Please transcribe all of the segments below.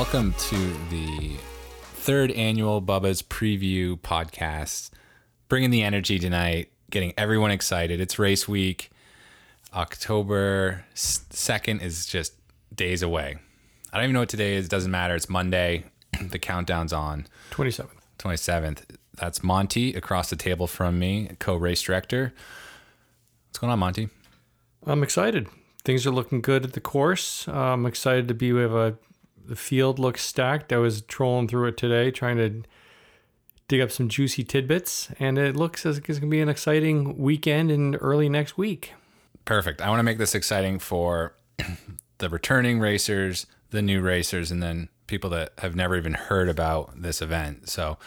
Welcome to the third annual Bubba's preview podcast. Bringing the energy tonight, getting everyone excited. It's race week. October 2nd is just days away. I don't even know what today is, it doesn't matter. It's Monday. the countdown's on. 27th. 27th. That's Monty across the table from me, co race director. What's going on, Monty? I'm excited. Things are looking good at the course. I'm excited to be with a. The field looks stacked. I was trolling through it today, trying to dig up some juicy tidbits, and it looks as if it's going to be an exciting weekend and early next week. Perfect. I want to make this exciting for the returning racers, the new racers, and then people that have never even heard about this event. So,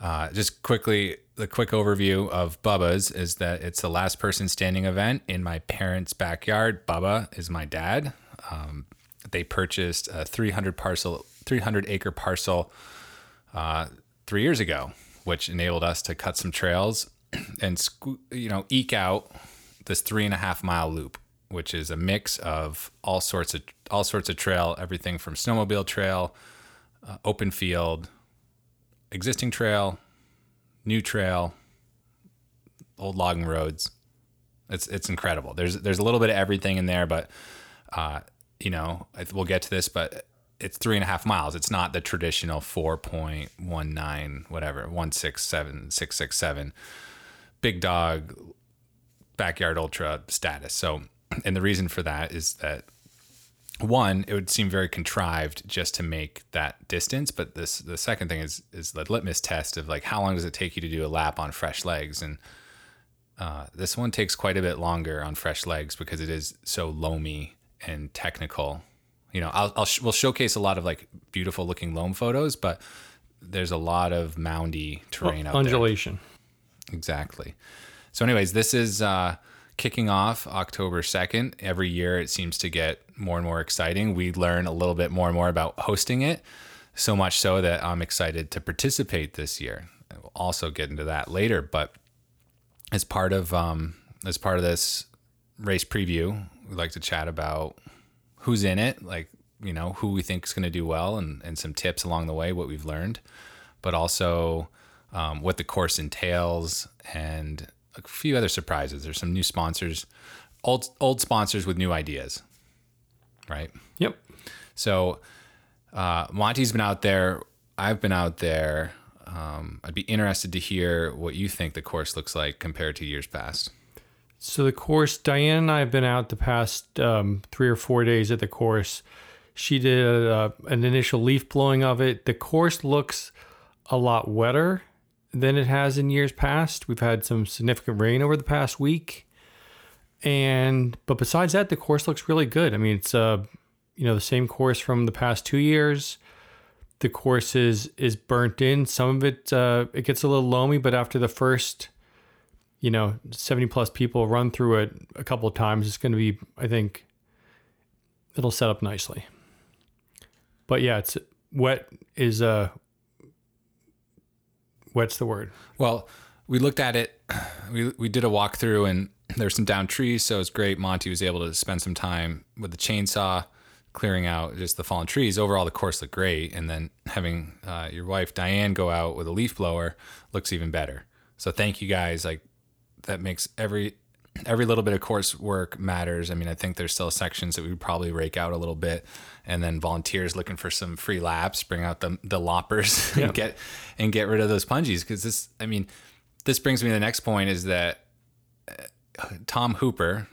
uh, just quickly, the quick overview of Bubba's is that it's the last person standing event in my parents' backyard. Bubba is my dad. Um, they purchased a 300 parcel, 300 acre parcel uh, three years ago, which enabled us to cut some trails and you know eke out this three and a half mile loop, which is a mix of all sorts of all sorts of trail, everything from snowmobile trail, uh, open field, existing trail, new trail, old logging roads. It's it's incredible. There's there's a little bit of everything in there, but uh, you know we'll get to this, but it's three and a half miles. It's not the traditional four point one nine whatever one six seven six six seven big dog backyard ultra status. So, and the reason for that is that one, it would seem very contrived just to make that distance. But this, the second thing is is the litmus test of like how long does it take you to do a lap on fresh legs, and uh, this one takes quite a bit longer on fresh legs because it is so loamy and technical. You know, I'll, I'll sh- we'll showcase a lot of like beautiful looking loam photos, but there's a lot of moundy terrain out undulation. there. Exactly. So, anyways, this is uh, kicking off October 2nd. Every year it seems to get more and more exciting. We learn a little bit more and more about hosting it, so much so that I'm excited to participate this year. We'll also get into that later, but as part of um, as part of this race preview, we like to chat about who's in it, like you know who we think is going to do well, and and some tips along the way, what we've learned, but also um, what the course entails and a few other surprises. There's some new sponsors, old old sponsors with new ideas, right? Yep. So uh, Monty's been out there. I've been out there. Um, I'd be interested to hear what you think the course looks like compared to years past. So the course, Diane and I have been out the past um, three or four days at the course. She did uh, an initial leaf blowing of it. The course looks a lot wetter than it has in years past. We've had some significant rain over the past week. And but besides that, the course looks really good. I mean, it's uh, you know, the same course from the past two years. The course is is burnt in. Some of it uh, it gets a little loamy, but after the first, you know, seventy plus people run through it a couple of times, it's going to be, I think, it'll set up nicely. But yeah, it's wet is uh what's the word? Well, we looked at it. We we did a walkthrough, and there's some down trees, so it's great. Monty was able to spend some time with the chainsaw, clearing out just the fallen trees. Overall, the course looked great, and then having uh, your wife Diane go out with a leaf blower looks even better. So thank you guys. Like that makes every every little bit of coursework matters. I mean, I think there's still sections that we would probably rake out a little bit, and then volunteers looking for some free laps, bring out the the loppers Yeah. and get and get rid of those pungies because this. I mean, this brings me to the next point is that uh, Tom Hooper,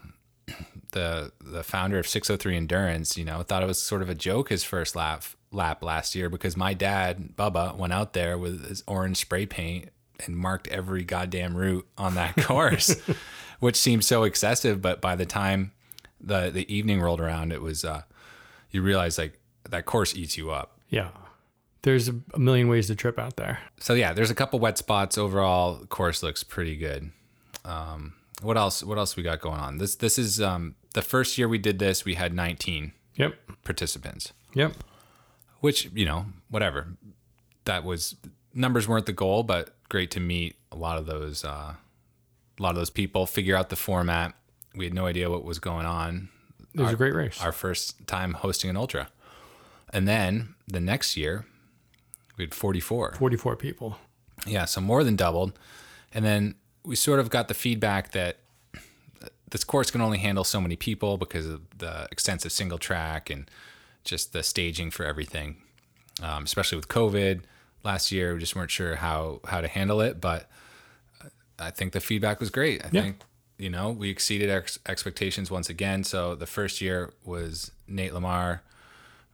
the the founder of 603 Endurance, you know, thought it was sort of a joke his first lap lap last year because my dad Bubba went out there with his orange spray paint and marked every goddamn route on that course, which seemed so excessive. But by the time the the evening rolled around, it was uh, you realize like that course eats you up. Yeah. There's a, million ways to trip out there. So yeah, there's a couple wet spots. Overall, course looks pretty good. Um, what else? What else we got going on? This this is um, the first year we did this. We had 19 Yep. participants, Yep. which you know, whatever. That was numbers weren't the goal, but great to meet a lot of those uh, a lot of those people. Figure out the format. We had no idea what was going on. It was a great race. Our first time hosting an ultra. And then the next year, we had 44. 44 people. Yeah, so more than doubled. And then we sort of got the feedback that this course can only handle so many people because of the extensive single track and just the staging for everything, um, especially with COVID last year. We just weren't sure how how to handle it, but I think the feedback was great. I Yeah. think you know we exceeded ex- expectations once again. So the first year was Nate Lamar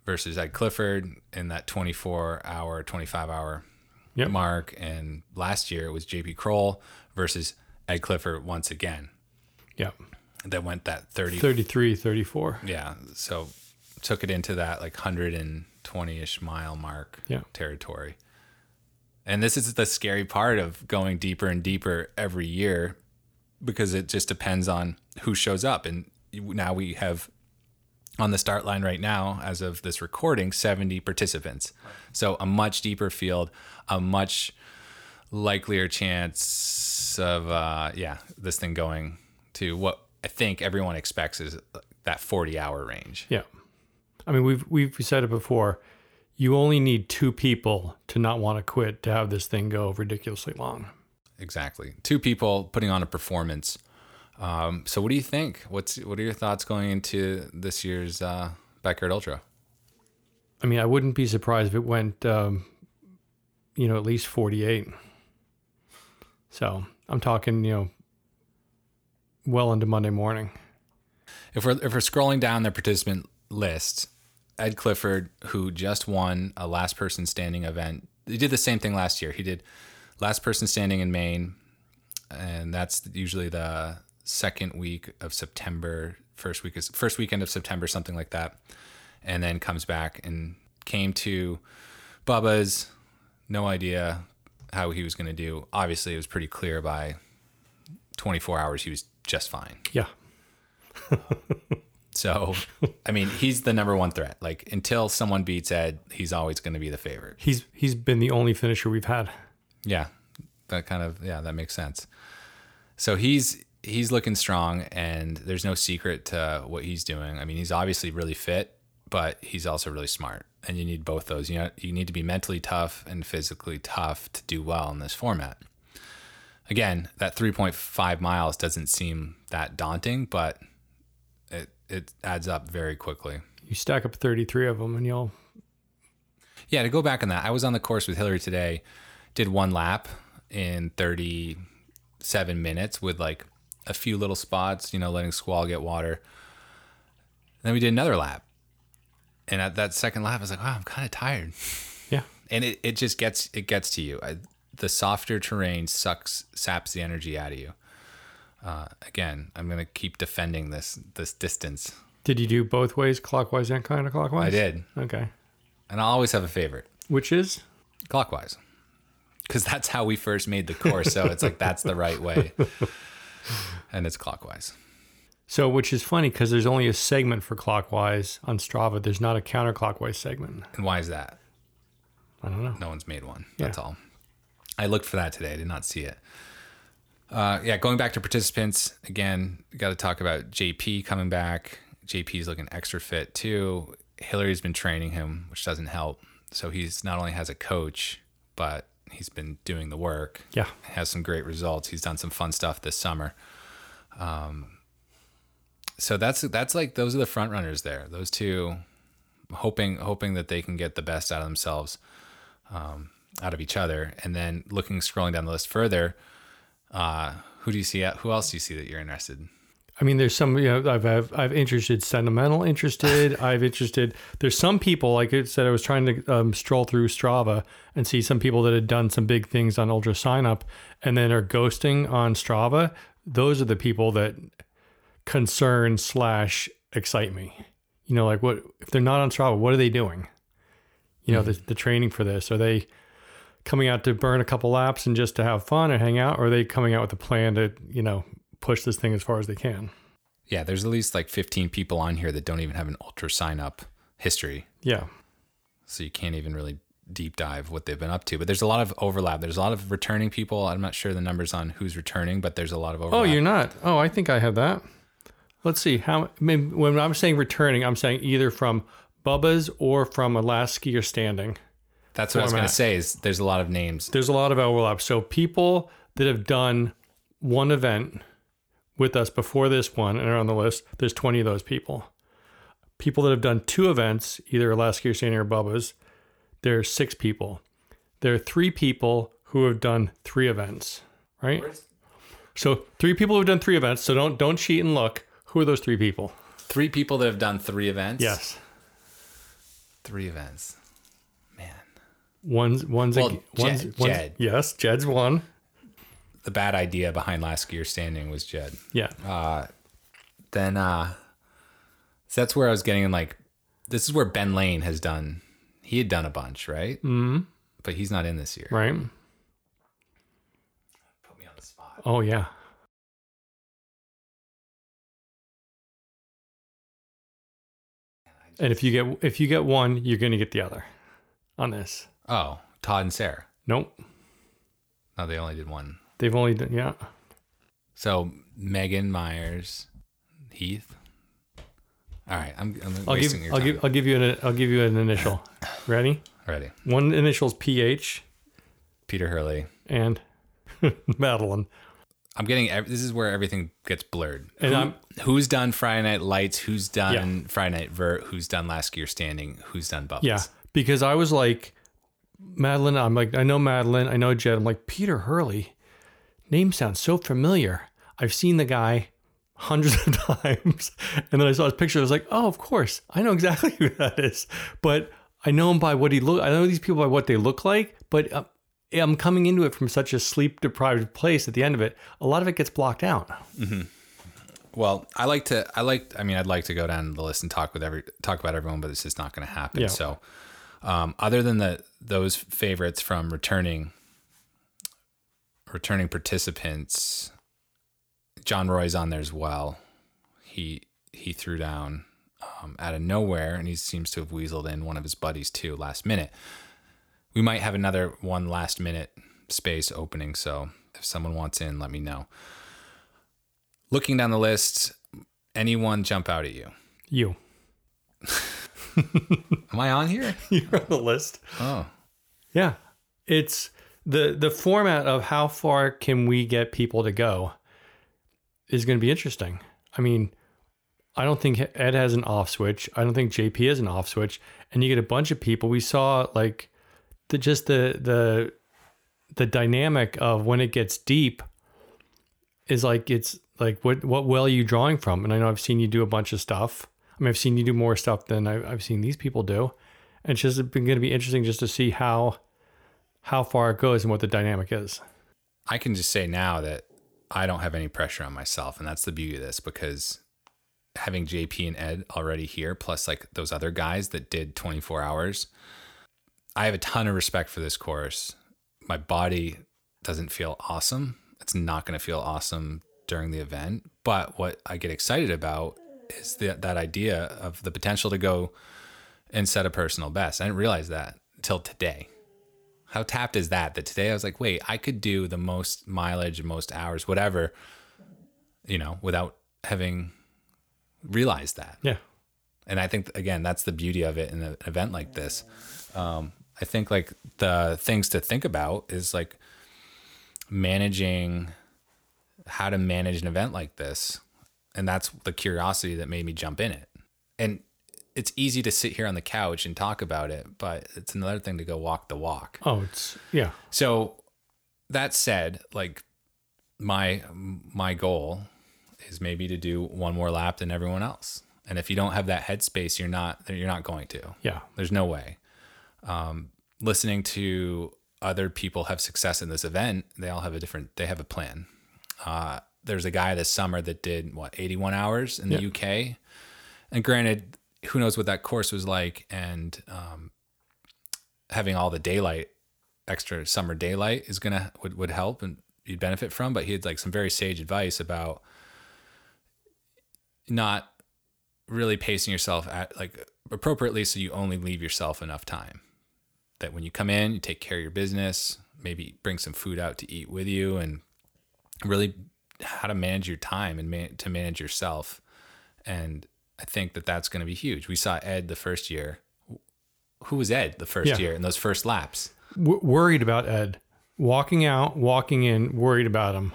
versus Ed Clifford in that 24 hour, 25 hour Yep. mark, and last year it was JP Kroll versus Ed Clifford once again. Yeah. That went that 30 33, 34. yeah so took it into that like 120ish mile mark Yeah. territory and this is the scary part of going deeper and deeper every year because it just depends on who shows up and now we have on the start line right now as of this recording 70 participants so a much deeper field a much likelier chance of uh yeah this thing going to what i think everyone expects is that 40 hour range Yeah. I mean, we've we've said it before. You only need two people to not want to quit to have this thing go ridiculously long. exactly two people putting on a performance um so what do you think what's what are your thoughts going into this year's uh backyard ultra I mean, I wouldn't be surprised if it went, um, you know, at least 48. So I'm talking, you know, well into Monday morning. if we're if we're scrolling down the participant list, Ed Clifford, who just won a last person standing event, he did the same thing last year. He did last person standing in Maine, and that's usually the second week of September, first week is first weekend of September, something like that, and then comes back and came to Bubba's. No idea how he was going to do. Obviously, it was pretty clear by 24 hours he was just fine. Yeah. So, I mean, he's the number one threat. Like until someone beats Ed, he's always going to be the favorite. He's he's been the only finisher we've had. Yeah, that kind of yeah, that makes sense. So he's he's looking strong, and there's no secret to what he's doing. I mean, he's obviously really fit, but he's also really smart, and you need both those. You know, you need to be mentally tough and physically tough to do well in this format. Again, that 3.5 miles doesn't seem that daunting, but it adds up very quickly. You stack up 33 of them and you'll Yeah, to go back on that, I was on the course with Hillary today, did one lap in 37 minutes with like a few little spots, you know, letting Squall get water. then we did another lap. And at that second lap, I was like, wow, I'm kind of tired. yeah. And it, it just gets it gets to you. I, the softer terrain sucks saps the energy out of you. Uh, again, I'm gonna keep defending this this distance. Did you do both ways, clockwise and counterclockwise? I did, Okay. and I always have a favorite. Which is? clockwise because that's how we first made the course so it's like that's the right way and it's clockwise So, which is funny because there's only a segment for clockwise on Strava. There's not a counterclockwise segment. and why is that I don't know. no one's made one that's Yeah. all i looked for that today i did not see it uh, yeah going back to participants again got to talk about jp coming back jp's looking extra fit too hillary's been training him which doesn't help so he's not only has a coach but he's been doing the work Yeah. has some great results. He's done some fun stuff this summer. Um, so that's that's like those are the front runners there. Those two, hoping hoping that they can get the best out of themselves, um, out of each other, and then looking scrolling down the list further. Uh, who do you see? Who else do you see that you're interested? in? I mean, there's some, you know, I've, I've, I've interested sentimental interested. I've interested, there's some people, like I said, I was trying to um, stroll through Strava and see some people that had done some big things on Ultra Sign Up and then are ghosting on Strava. Those are the people that concern slash excite me. You know, like what, if they're not on Strava, what are they doing? You know, the, the training for this, are they coming out to burn a couple laps and just to have fun and hang out? Or are they coming out with a plan to, you know, push this thing as far as they can? Yeah, there's at least like 15 people on here that don't even have an ultra sign up history. Yeah. so you can't even really deep dive what they've been up to. But there's a lot of overlap. There's a lot of returning people. I'm not sure the numbers on who's returning, but there's a lot of overlap. Oh, you're not. Oh, I think I have that. Let's see how. I mean, when I'm saying returning, I'm saying either from Bubba's or from a last skier standing. That's what I was going to say. Is there's a lot of names. There's a lot of overlap. So people that have done one event with us before this one and are on the list, there's 20 of those people. People that have done two events, either last skier standing or Bubba's, there's six people. There are three people who have done three events, right? So three people who've done three events. So don't don't cheat and look. Who are those three people? Three people that have done three events. Yes. three events. One's one's Well, a, one's, Jed- one's Jed. yes, Jed's one. the bad idea behind last skier standing was Jed. Yeah. Then uh so that's where I was getting in like this is where Ben Lane has done he had done a bunch, right? Mm-hmm. But he's not in this year. right. Put me on the spot. Oh yeah. And if you get if you get one, you're gonna get the other on this. Oh, Todd and Sarah. Nope. No, they only did one. They've only done yeah. So Megan Myers, Heath. All right, I'm, I'm I'll wasting give your I'll time. give I'll give you an I'll give you an initial. Ready? Ready. One initial's PH Peter Hurley. and Madeline. I'm getting this is where everything gets blurred. And I'm- who's done Friday Night Lights? Who's done Friday Night Vert? Who's done Last Skier Standing? Who's done Bubbles? Yeah. Because I was like Madeline, I'm like, I know Madeline, I know Jed. I'm like, Peter Hurley. Name sounds so familiar. I've seen the guy hundreds of times. And then I saw his picture. I was like, oh, of course. I know exactly who that is. But I know him by what he look. I know these people by what they look like. But uh, I'm coming into it from such a sleep deprived place. At the end of it, a lot of it gets blocked out. Well, I like to. I like. I mean, I'd like to go down the list and talk with every talk about everyone, but it's just not going to happen. Yeah. So, um, other than the those favorites from returning returning participants, John Roy's on there as well. He he threw down um, out of nowhere, and he seems to have weaseled in one of his buddies too last minute. We might have another one last minute space opening, so if someone wants in, let me know. Looking down the list, anyone jump out at you? You. Am I on here? You're on the list. Oh, Yeah. It's the the format of how far can we get people to go is going to be interesting. I mean, I don't think Ed has an off switch. I don't think JP has an off switch. And you get a bunch of people. We saw like the just the the the dynamic of when it gets deep is like it's like what what well are you drawing from? And I know I've seen you do a bunch of stuff. I mean, I've seen you do more stuff than I've, I've seen these people do. And it's just been going to be interesting just to see how how far it goes and what the dynamic is. I can just say now that I don't have any pressure on myself, and that's the beauty of this because having JP and Ed already here, plus like those other guys that did 24 hours, I have a ton of respect for this course. My body doesn't feel awesome. It's not going to feel awesome during the event, but what I get excited about is the, that idea of the potential to go and set a personal best. I didn't realize that until today. How tapped is that? That today I was like, wait, I could do the most mileage, most hours, whatever, you know, without having realized that. Yeah. And I think again, that's the beauty of it in an event like this. Um, I think like the things to think about is like managing how to manage an event like this. And that's the curiosity that made me jump in it. And it's easy to sit here on the couch and talk about it, but it's another thing to go walk the walk. Oh, it's yeah. So that said, like my my goal is maybe to do one more lap than everyone else. And if you don't have that headspace, you're not you're not going to. Yeah. There's no way. Um, listening to other people have success in this event, they all have a different. They have a plan. Uh, there's a guy this summer that did what 81 hours in the Yeah. UK, and granted, who knows what that course was like, and um, having all the daylight, extra summer daylight is gonna would would help and you'd benefit from. But he had like some very sage advice about not really pacing yourself at like appropriately so you only leave yourself enough time that when you come in you take care of your business maybe bring some food out to eat with you and really how to manage your time and man- to manage yourself and I think that that's going to be huge. We saw Ed the first year. Who was Ed the first Yeah. year in those first laps? W- worried about Ed, walking out, walking in, worried about him.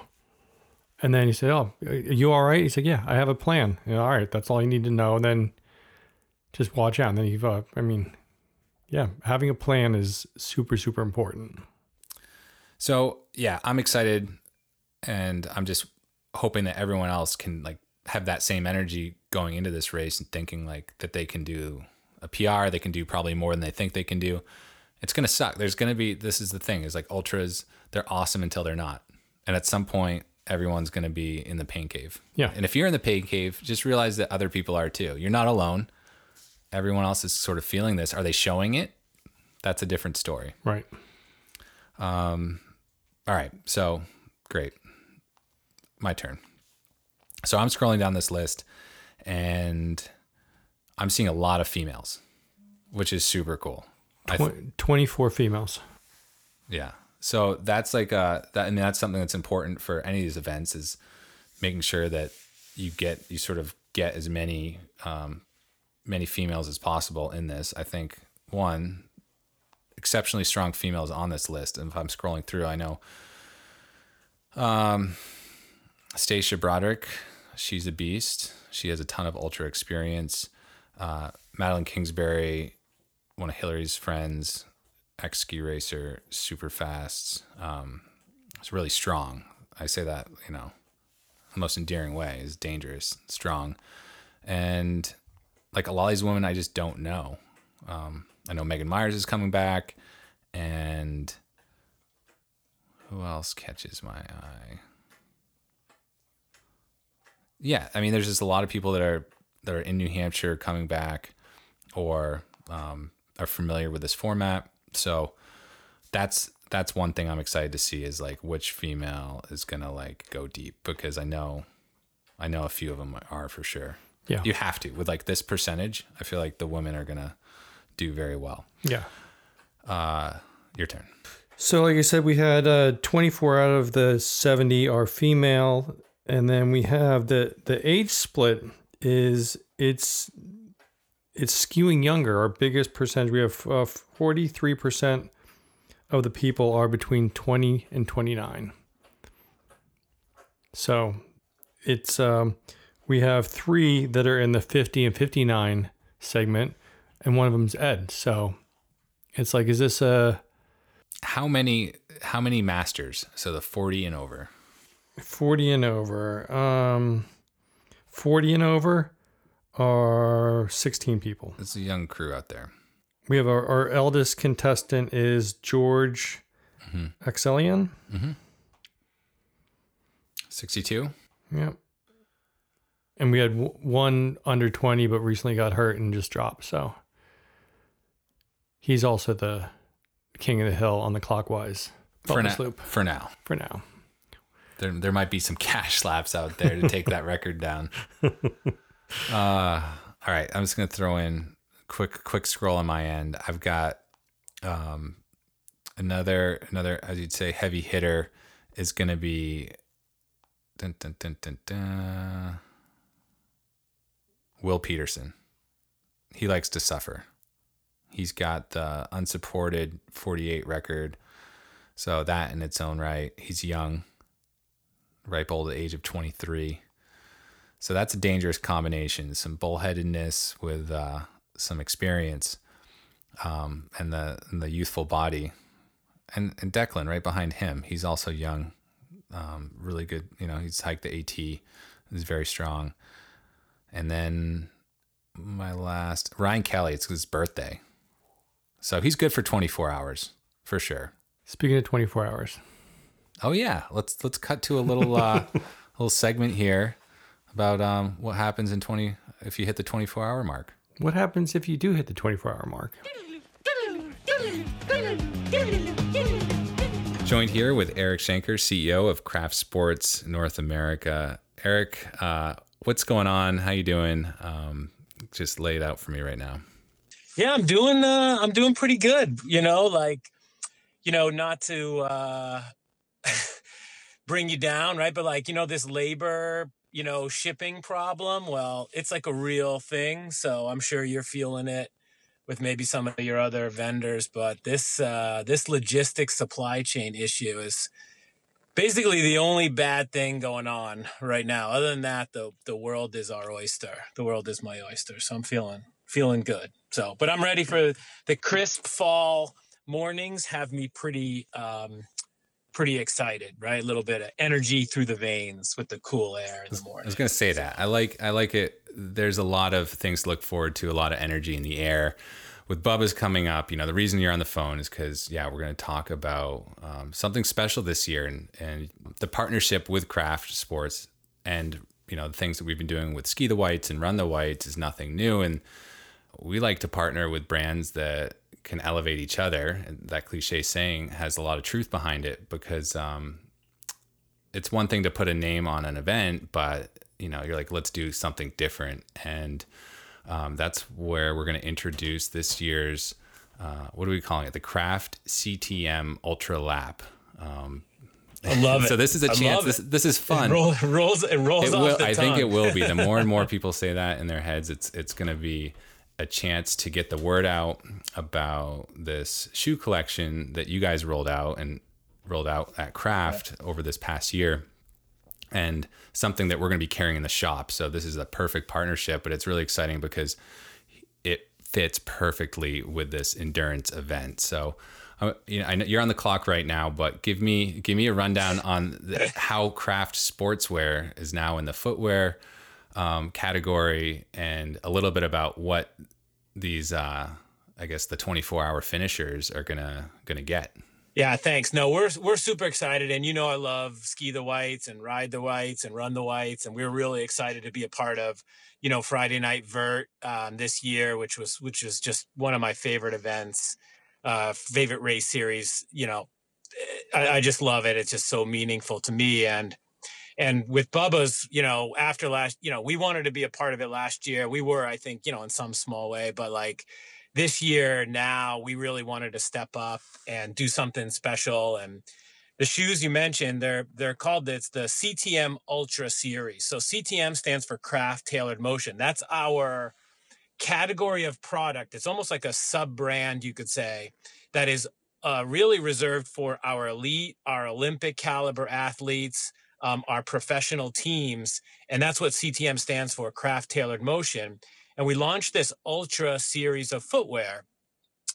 And then he said, "Oh, are you all right?" He said, "Yeah, I have a plan." Know, all right, that's all you need to know. And then just watch out. And then you've, uh, I mean, yeah, having a plan is super, super important. So yeah, I'm excited, and I'm just hoping that everyone else can like have that same energy going into this race and thinking like that they can do a PR, they can do probably more than they think they can do. It's gonna suck. There's gonna be this is the thing is like ultras, they're awesome until they're not, and at some point everyone's gonna be in the pain cave. Yeah. and if you're in the pain cave, just realize that other people are too. You're not alone. Everyone else is sort of feeling this. Are they showing it? That's a different story. Right. Um all right. So great. My turn. So I'm scrolling down this list and I'm seeing a lot of females, which is super cool. I th- Tw- 24 females. yeah. So that's like uh that I mean that's something that's important for any of these events is making sure that you get you sort of get as many um many females as possible in this. I think one exceptionally strong females on this list. And if I'm scrolling through, I know um Stacia Broderick, she's a beast. She has a ton of ultra experience. Uh, Madeline Kingsbury, one of Hillary's friends, ex ski racer, super fast. Um, it's really strong. I say that, you know, the most endearing way is dangerous, strong. And like a lot of these women, I just don't know. Um, I know Megan Myers is coming back, and who else catches my eye? Yeah, I mean, there's just a lot of people that are that are in New Hampshire coming back, or um, are familiar with this format. So that's that's one thing I'm excited to see is like which female is gonna like go deep because I know I know a few of them are for sure. Yeah. You have to with like this percentage. I feel like the women are gonna do very well. Yeah. Uh, Your turn. So, like I said, we had uh, 24 out of the 70 are female, and then we have the the age split is it's it's skewing younger. Our biggest percentage, we have uh, 43 percent of the people are between 20 and 29. So, it's um, we have three that are in the 50 and 59 segment, and one of them's Ed. So, it's like, is this a How many how many masters? So the 40 and over. 40 and over. Um, 40 and over are 16 people. It's a young crew out there. We have our, our eldest contestant is George Axelian. 62. Yep. And we had w- one under 20, but recently got hurt and just dropped. So he's also the king of the hill on the clockwise For sloop for now. for now. There, there might be some cash slaps out there to take that record down. Uh, all right, I'm just gonna throw in quick quick scroll on my end. I've got um, another another as you'd say heavy hitter is gonna be dun, dun, dun, dun, dun, Will Peterson. He likes to suffer. He's got the unsupported 48 record. So that in its own right, he's young, ripe old age of 23. So that's a dangerous combination. Some bullheadedness with uh, some experience, um, and the and the youthful body, and and Declan right behind him. He's also young, um, really good. You know, he's hiked the AT. He's very strong. And then my last Ryan Kelly. It's his birthday, so he's good for 24 hours for sure. Speaking of 24 hours, Oh yeah, let's let's cut to a little uh, little segment here about um, what happens in 20 if you hit the 24 hour mark. what happens if you do hit the 24 hour mark? Joined here with Eric Shanker, CEO of Craft Sports North America. Eric, uh, what's going on? How you doing? Um, just lay it out for me right now. Yeah, I'm doing uh I'm doing pretty good, you know, like you know, not to uh bring you down, right? But like, you know, this labor you know, shipping problem. Well, it's like a real thing. So I'm sure you're feeling it with maybe some of your other vendors, but this uh, this logistics supply chain issue is basically the only bad thing going on right now. Other than that, the the world is our oyster. The world is my oyster. So I'm feeling feeling good. So, but I'm ready for the crisp fall mornings. Have me pretty um, pretty excited, right? A little bit of energy through the veins with the cool air in the morning. I was gonna say that. I like I like it. There's a lot of things to look forward to, a lot of energy in the air. With Bubba's coming up, you know, the reason you're on the phone is because, yeah, we're going to talk about um, something special this year and, and the partnership with Craft Sports and, you know, the things that we've been doing with Ski the Whites and Run the Whites is nothing new. And we like to partner with brands that can elevate each other. And that cliche saying has a lot of truth behind it because um, it's one thing to put a name on an event, but you know, you're like, let's do something different. And um, that's where we're going to introduce this year's, uh, what are we calling it? The Craft CTM Ultra Lap. Um, I love it. so this is a I chance. This, this is fun. It, roll, it rolls. It rolls It off will, I think it will be. The more and more people say that in their heads, it's it's going to be a chance to get the word out about this shoe collection that you guys rolled out and rolled out at Craft over this past year, and something that we're going to be carrying in the shop. So this is a perfect partnership, but it's really exciting because it fits perfectly with this endurance event. So. uh, You know, I know you're on the clock right now, but give me give me a rundown on the, how craft sportswear is now in the footwear um, category, and a little bit about what these, uh, I guess, the 24 hour finishers are gonna gonna get. Yeah, thanks. No, we're we're super excited, and you know I love ski the whites and ride the whites and run the whites, and we're really excited to be a part of, you know, Friday Night Vert um, this year, which was which is just one of my favorite events, uh, favorite race series. You know, I, I just love it. It's just so meaningful to me, and and with Bubba's, you know, after last, you know, we wanted to be a part of it last year. We were, I think, you know, in some small way, but like this year now we really wanted to step up and do something special and the shoes you mentioned they're they're called it's the CTM Ultra series. So CTM stands for Craft Tailored Motion. That's our category of product. It's almost like a sub brand you could say that is uh, really reserved for our elite, our Olympic caliber athletes, um, our professional teams, and that's what CTM stands for, Craft Tailored Motion. And we launched this ultra series of footwear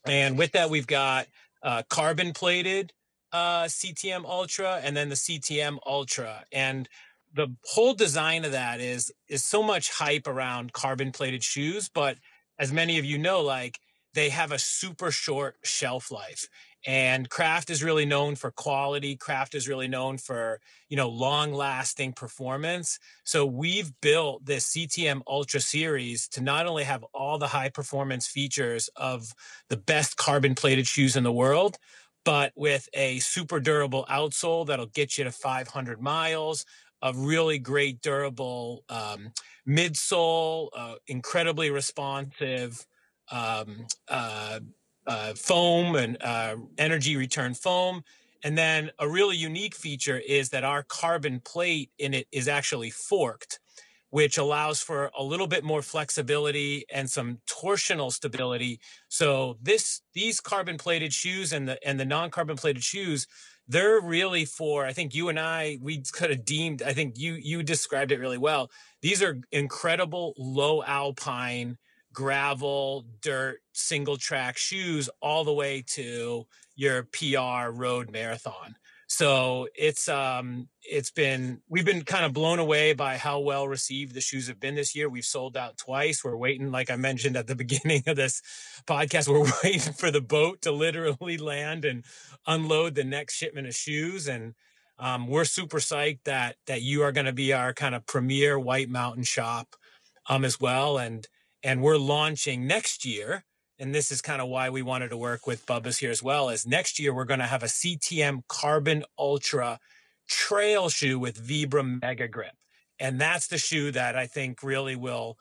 and with that we've got uh, carbon plated uh, ctm ultra and then the ctm ultra. And the whole design of that is is so much hype around carbon plated shoes but as many of you know like they have a super short shelf life and craft is really known for quality craft is really known for you know long lasting performance. So we've built this ctm ultra series to not only have all the high performance features of the best carbon plated shoes in the world but with a super durable outsole that'll get you to 500 miles a really great durable um, midsole uh, incredibly responsive um, uh, uh, foam and uh, energy return foam. And then a really unique feature is that our carbon plate in it is actually forked, which allows for a little bit more flexibility and some torsional stability. So this these carbon plated shoes and the and the non-carbon plated shoes, they're really for, I think you and I, we could have deemed, I think you you described it really well. These are incredible low alpine gravel, dirt, single track shoes all the way to your PR road marathon. So it's um it's been we've been kind of blown away by how well received the shoes have been this year. We've sold out twice. We're waiting, like I mentioned at the beginning of this podcast, we're waiting for the boat to literally land and unload the next shipment of shoes. And um, we're super psyched that that you are going to be our kind of premier White Mountain shop um, as well. And and we're launching next year and this is kind of why we wanted to work with Bubba's here as well is next year we're going to have a CTM Carbon Ultra trail shoe with Vibram Mega Grip. And that's the shoe that I think really will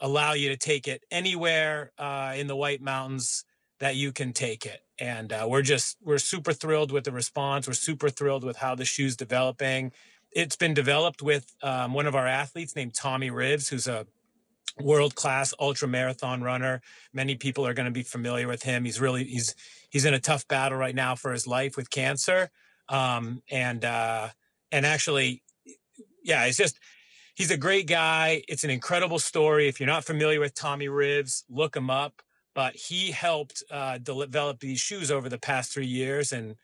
allow you to take it anywhere uh, in the White Mountains that you can take it. And uh, we're just, we're super thrilled with the response. We're super thrilled with how the shoe's developing. it's been developed with um, one of our athletes named Tommy Rivs, who's a world class ultra marathon runner. Many people are going to be familiar with him. He's really he's he's in a tough battle right now for his life with cancer. Um, and uh, and actually, yeah, it's just he's a great guy. It's an incredible story. If you're not familiar with Tommy Rivs, look him up. But he helped uh, develop these shoes over the past three years, and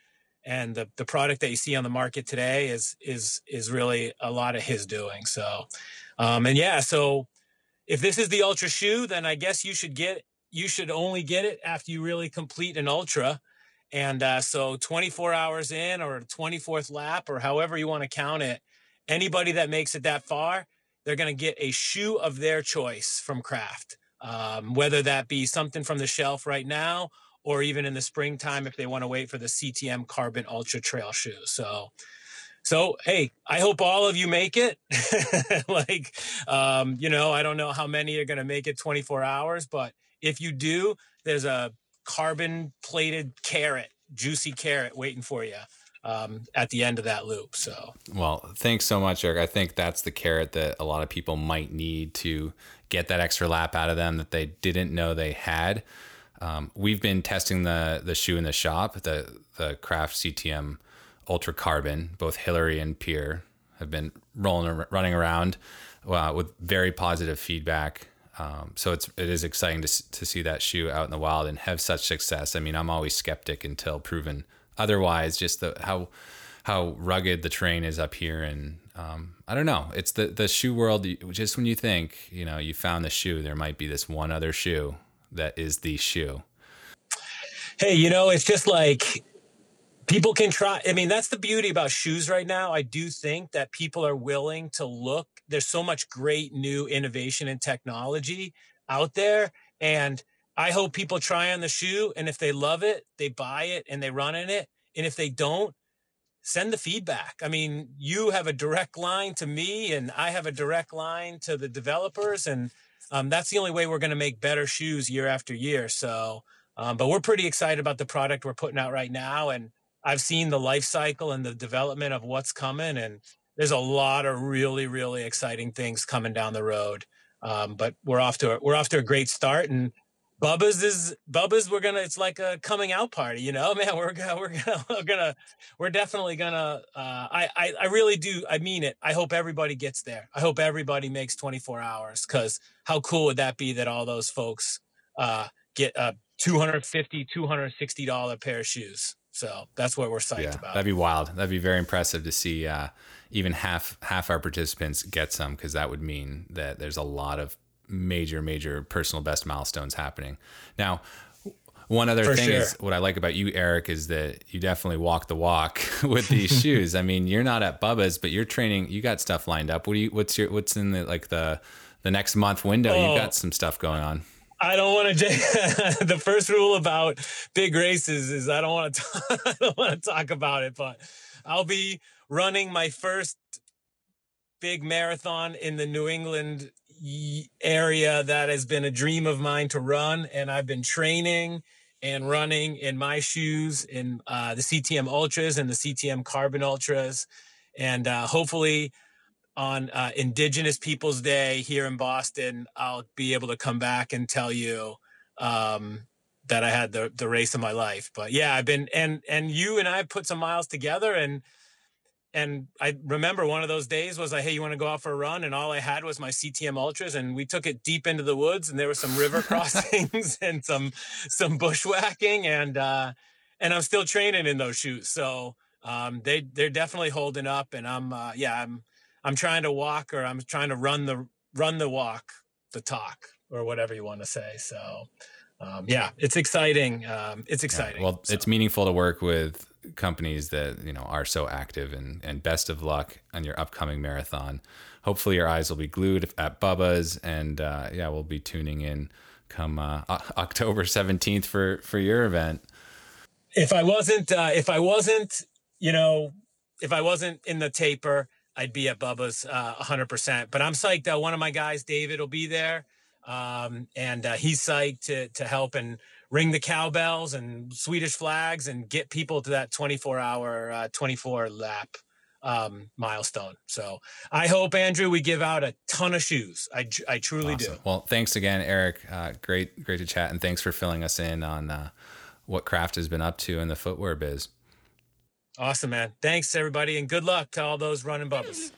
and the, the product that you see on the market today is is is really a lot of his doing. So, um, and yeah, so if this is the ultra shoe, then I guess you should get you should only get it after you really complete an ultra. And uh, so 24 hours in or 24th lap or however you want to count it, anybody that makes it that far, they're going to get a shoe of their choice from Craft, um, whether that be something from the shelf right now or even in the springtime if they want to wait for the CTM Carbon Ultra Trail shoe. So so, hey, I hope all of you make it. like, um, you know, I don't know how many are going to make it 24 hours, but if you do, there's a carbon plated carrot, juicy carrot waiting for you um, at the end of that loop. So, well, thanks so much, Eric. I think that's the carrot that a lot of people might need to get that extra lap out of them that they didn't know they had. Um, we've been testing the the shoe in the shop, the the Craft CTM Ultra Carbon. Both Hillary and Pierre have been rolling running around uh, with very positive feedback. Um, so it's it is exciting to to see that shoe out in the wild and have such success. I mean, I'm always skeptic until proven otherwise. Just the how how rugged the terrain is up here, and um, I don't know. It's the the shoe world. Just when you think you know you found the shoe, there might be this one other shoe that is the shoe. Hey, you know, it's just like people can try i mean that's the beauty about shoes right now. I do think that people are willing to look there's so much great new innovation and technology out there and i hope people try on the shoe and if they love it they buy it and they run in it and if they don't send the feedback. I mean you have a direct line to me and i have a direct line to the developers and um, that's the only way we're going to make better shoes year after year so um, but we're pretty excited about the product we're putting out right now and I've seen the life cycle and the development of what's coming, and there's a lot of really, really exciting things coming down the road. Um, but we're off to a, we're off to a great start, and Bubba's is Bubba's. We're gonna. It's like a coming out party, you know, man. We're gonna we're gonna we're gonna we're definitely gonna. Uh, I, I I really do. I mean it. I hope everybody gets there. I hope everybody makes 24 hours because how cool would that be that all those folks uh, get a 250 260 dollar pair of shoes so that's what we're psyched yeah, about. That'd be wild. That'd be very impressive to see uh, even half half our participants get some because that would mean that there's a lot of major major personal best milestones happening. Now, one other For thing sure. is what I like about you, Eric, is that you definitely walk the walk with these shoes. I mean, you're not at Bubba's, but you're training. You got stuff lined up. What do you? What's your? What's in the like the the next month window? Oh. You got some stuff going on. I don't want to. the first rule about big races is I don't want to. I don't want to talk about it, but I'll be running my first big marathon in the New England area that has been a dream of mine to run, and I've been training and running in my shoes in uh, the CTM Ultras and the CTM Carbon Ultras, and uh, hopefully on uh, Indigenous Peoples Day here in Boston, I'll be able to come back and tell you um, that I had the the race of my life. But yeah, I've been and and you and I put some miles together and and I remember one of those days was like, hey, you want to go out for a run? And all I had was my CTM Ultras, and we took it deep into the woods, and there were some river crossings and some some bushwhacking, and uh, and I'm still training in those shoes, so um, they they're definitely holding up, and I'm uh, yeah, I'm I'm trying to walk or I'm trying to run the run the walk, the talk, or whatever you want to say. So um, yeah, it's exciting. Um, it's exciting. Yeah, well, so. it's meaningful to work with companies that you know are so active and and best of luck on your upcoming marathon. Hopefully, your eyes will be glued at Bubba's, and uh, yeah, we'll be tuning in come uh, October seventeenth for for your event. If I wasn't, uh, if I wasn't, you know, if I wasn't in the taper, I'd be at Bubba's uh, 100%. But I'm psyched that one of my guys, David, will be there. Um, and uh, he's psyched to, to help and ring the cowbells and Swedish flags and get people to that 24 hour, uh, 24 lap um, milestone. So I hope Andrew we give out a ton of shoes. I I truly awesome. do. Well, thanks again, Eric. Uh, great great to chat, and thanks for filling us in on uh, what Craft has been up to in the footwear biz. Awesome, man. Thanks everybody, and good luck to all those running Bubba's.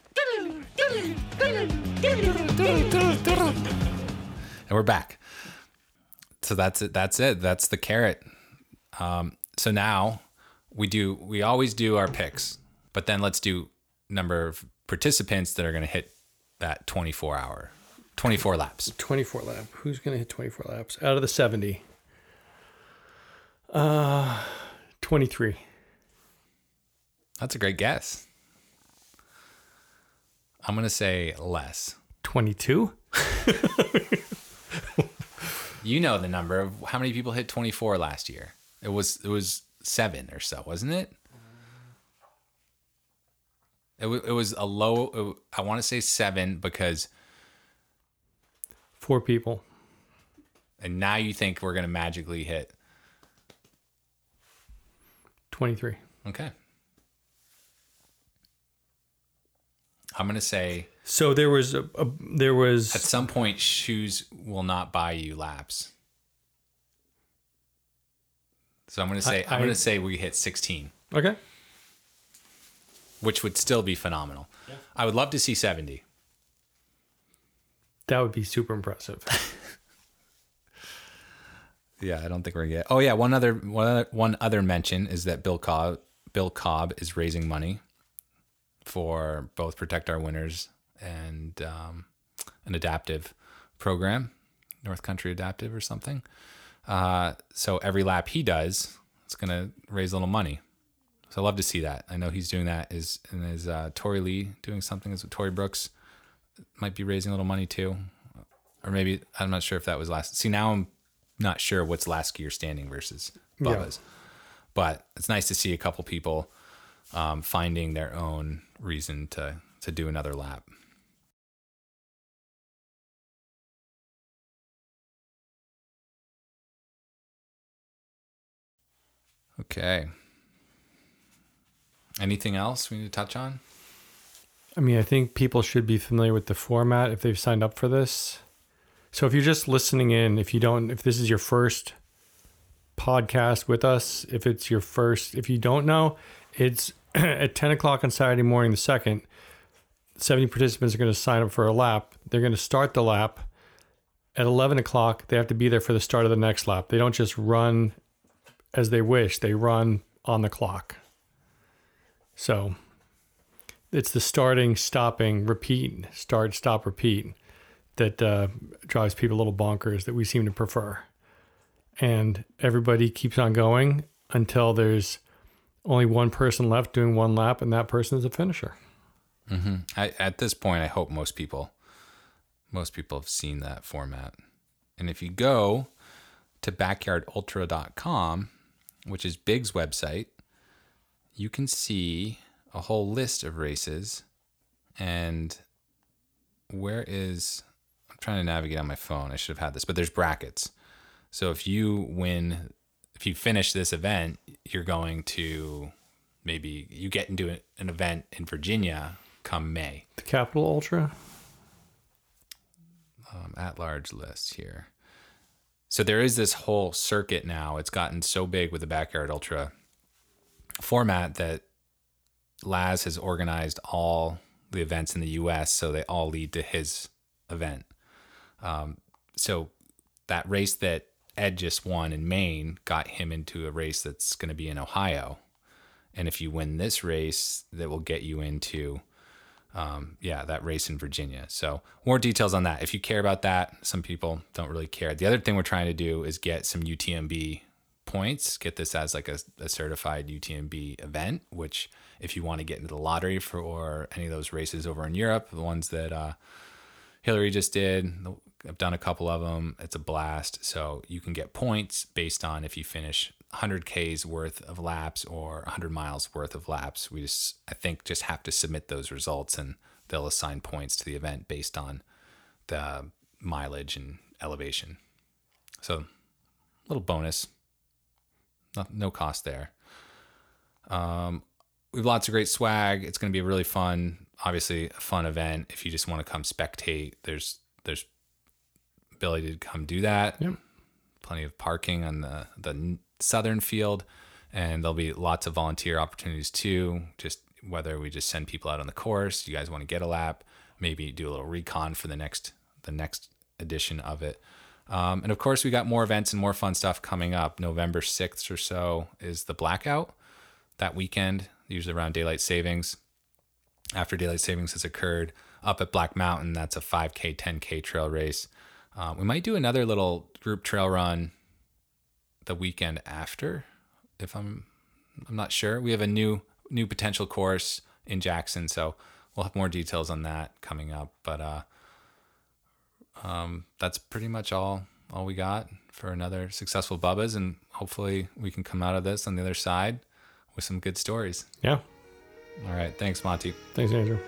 And we're back. So that's it. That's it. That's the carrot. Um, so now we do. We always do our picks, but then let's do number of participants that are going to hit that 24 hour, 24 laps. 24 lap. Who's going to hit 24 laps out of the 70? Uh, 23. That's a great guess. I'm going to say less. 22? you know the number of how many people hit 24 last year. It was it was 7 or so, wasn't it? It, w- it was a low it, I want to say 7 because four people. And now you think we're going to magically hit 23. Okay. I'm going to say so there was a, a, there was at some point shoes will not buy you laps. So I'm going to say I, am going to say we hit 16. Okay. Which would still be phenomenal. Yeah. I would love to see 70. That would be super impressive. yeah, I don't think we're gonna get. Oh yeah, one other one other, one other mention is that Bill Cobb Bill Cobb is raising money for both Protect Our Winners and um, an adaptive program, North Country Adaptive or something. Uh, so every lap he does, it's going to raise a little money. So I love to see that. I know he's doing that. Is and is uh, Tori Lee doing something? Is Tori Brooks might be raising a little money too, or maybe I'm not sure if that was last. See now I'm not sure what's last skier standing versus Bubba's, yeah. but it's nice to see a couple people um, finding their own reason to to do another lap. Okay. Anything else we need to touch on? I mean, I think people should be familiar with the format if they've signed up for this. So if you're just listening in, if you don't, if this is your first podcast with us, if it's your first, if you don't know, it's at 10 o'clock on Saturday morning, the second. 70 participants are going to sign up for a lap. They're going to start the lap at 11 o'clock. They have to be there for the start of the next lap. They don't just run as they wish, they run on the clock. So it's the starting, stopping, repeat, start, stop, repeat that uh, drives people a little bonkers that we seem to prefer. And everybody keeps on going until there's only one person left doing one lap, and that person is a finisher. Mm-hmm. I, at this point, I hope most people, most people have seen that format. And if you go to backyardultra.com, which is Big's website, you can see a whole list of races. And where is, I'm trying to navigate on my phone. I should have had this, but there's brackets. So if you win, if you finish this event, you're going to maybe you get into an event in Virginia come May. The Capital Ultra? Um, at large list here. So there is this whole circuit now. It's gotten so big with the Backyard Ultra format that Laz has organized all the events in the US so they all lead to his event. Um, so that race that Ed just won in Maine got him into a race that's going to be in Ohio. And if you win this race, that will get you into um, yeah, that race in Virginia. So more details on that. If you care about that, some people don't really care. The other thing we're trying to do is get some UTMB points, get this as like a, a certified UTMB event, which if you want to get into the lottery for any of those races over in Europe, the ones that uh, Hillary just did, I've done a couple of them. It's a blast. So you can get points based on if you finish 100 Ks worth of laps or 100 miles worth of laps. We just, I think, just have to submit those results and they'll assign points to the event based on the mileage and elevation. So, little bonus. No, no cost there. Um, we have lots of great swag. It's going to be really fun, obviously a fun event. If you just want to come spectate, there's there's ability to come do that. Yep. Plenty of parking on the the southern field, and there'll be lots of volunteer opportunities too. Just whether we just send people out on the course, you guys want to get a lap, maybe do a little recon for the next the next edition of it. Um, and of course, we got more events and more fun stuff coming up. November 6th or so is the blackout that weekend, usually around daylight savings. After daylight savings has occurred, up at Black Mountain, that's a 5K, 10K trail race. Um, we might do another little group trail run the weekend after, if I'm I'm not sure. We have a new new potential course in Jackson, so we'll have more details on that coming up. But uh, um, that's pretty much all all we got for another successful Bubba's, and hopefully we can come out of this on the other side with some good stories. Yeah. All right, thanks, Monty. Thanks, Andrew.